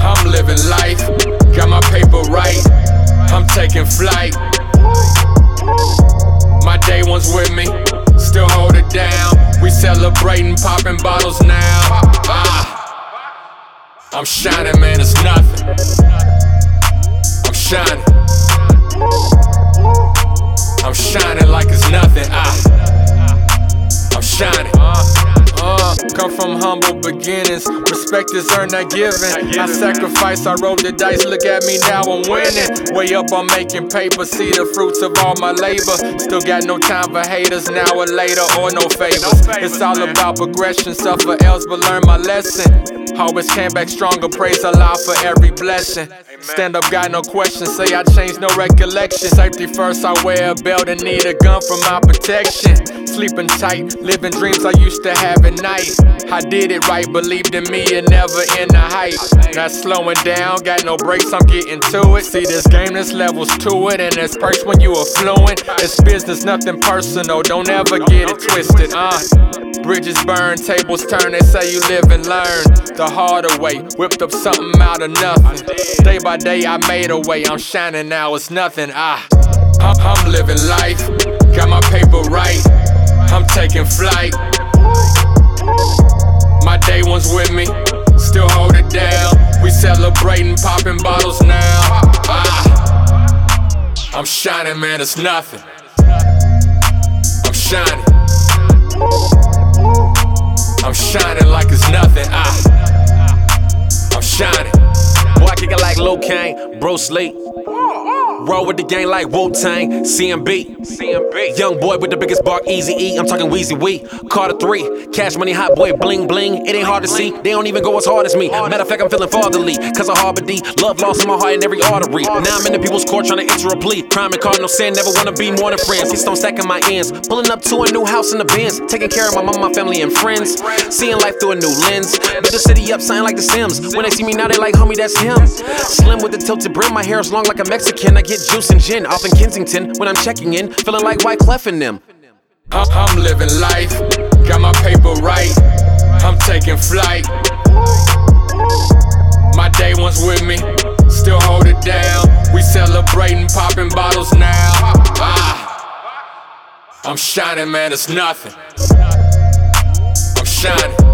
I'm living life, got my paper right. I'm taking flight. My day one's with me, still hold it down. We celebrating, popping bottles now. Ah, I'm shining, man, it's nothing. I'm shining. I'm shining like it's nothing. Ah, I'm shining. Uh, come from humble beginnings. Respect is earned, not given. I sacrifice, I roll the dice. Look at me now, I'm winning. Way up, I'm making paper. See the fruits of all my labor. Still got no time for haters, now or later, or no favors. It's all about progression. Suffer else, but learn my lesson. Always came back stronger, praise Allah for every blessing. Stand up, got no questions, say I changed, no recollection. Safety first, I wear a belt and need a gun for my protection. Sleeping tight, living dreams I used to have at night. I did it right, believed in me and never in the hype. Not slowing down, got no brakes, I'm getting to it. See, this game, there's levels to it, and there's perks when you are fluent. It's business, nothing personal, don't ever get it twisted, uh. Bridges burn, tables turn, they say you live and learn. The harder way, whipped up something out of nothing. Day by day, I made a way, I'm shining now, it's nothing. Ah, I'm, living life, got my paper right, I'm taking flight. My day one's with me, still hold it down. We celebrating, popping bottles now. Ah, I'm shining, man, it's nothing. I'm shining. Kick it like Lil Kane, Bruce Lee. Roll with the gang like Wu Tang, CMB. CMB. Young boy with the biggest bark, Easy E. I'm talking Weezy Wee. Carter 3, cash money, hot boy, bling bling. It ain't hard to see, they don't even go as hard as me. Matter of fact, I'm feeling fatherly, cause of Harbor D. Love lost in my heart and every artery. Now I'm in the people's court trying to enter a plea. Crime and cardinal sin, never wanna be more than friends. He's stone stacking my ends. Pulling up to a new house in the Benz. Taking care of my mom, my family, and friends. Seeing life through a new lens. Build the city up, sign like the Sims. When they see me now, they like, homie, that's him. Slim with the tilted brim, my hair is long like a Mexican. I get juice and gin off in Kensington when I'm checking in, feeling like Wyclef in them. I'm, living life, got my paper right. I'm taking flight. My day one's with me, still hold it down. We celebrating, popping bottles now. Ah, I'm shining, man, it's nothing. I'm shining.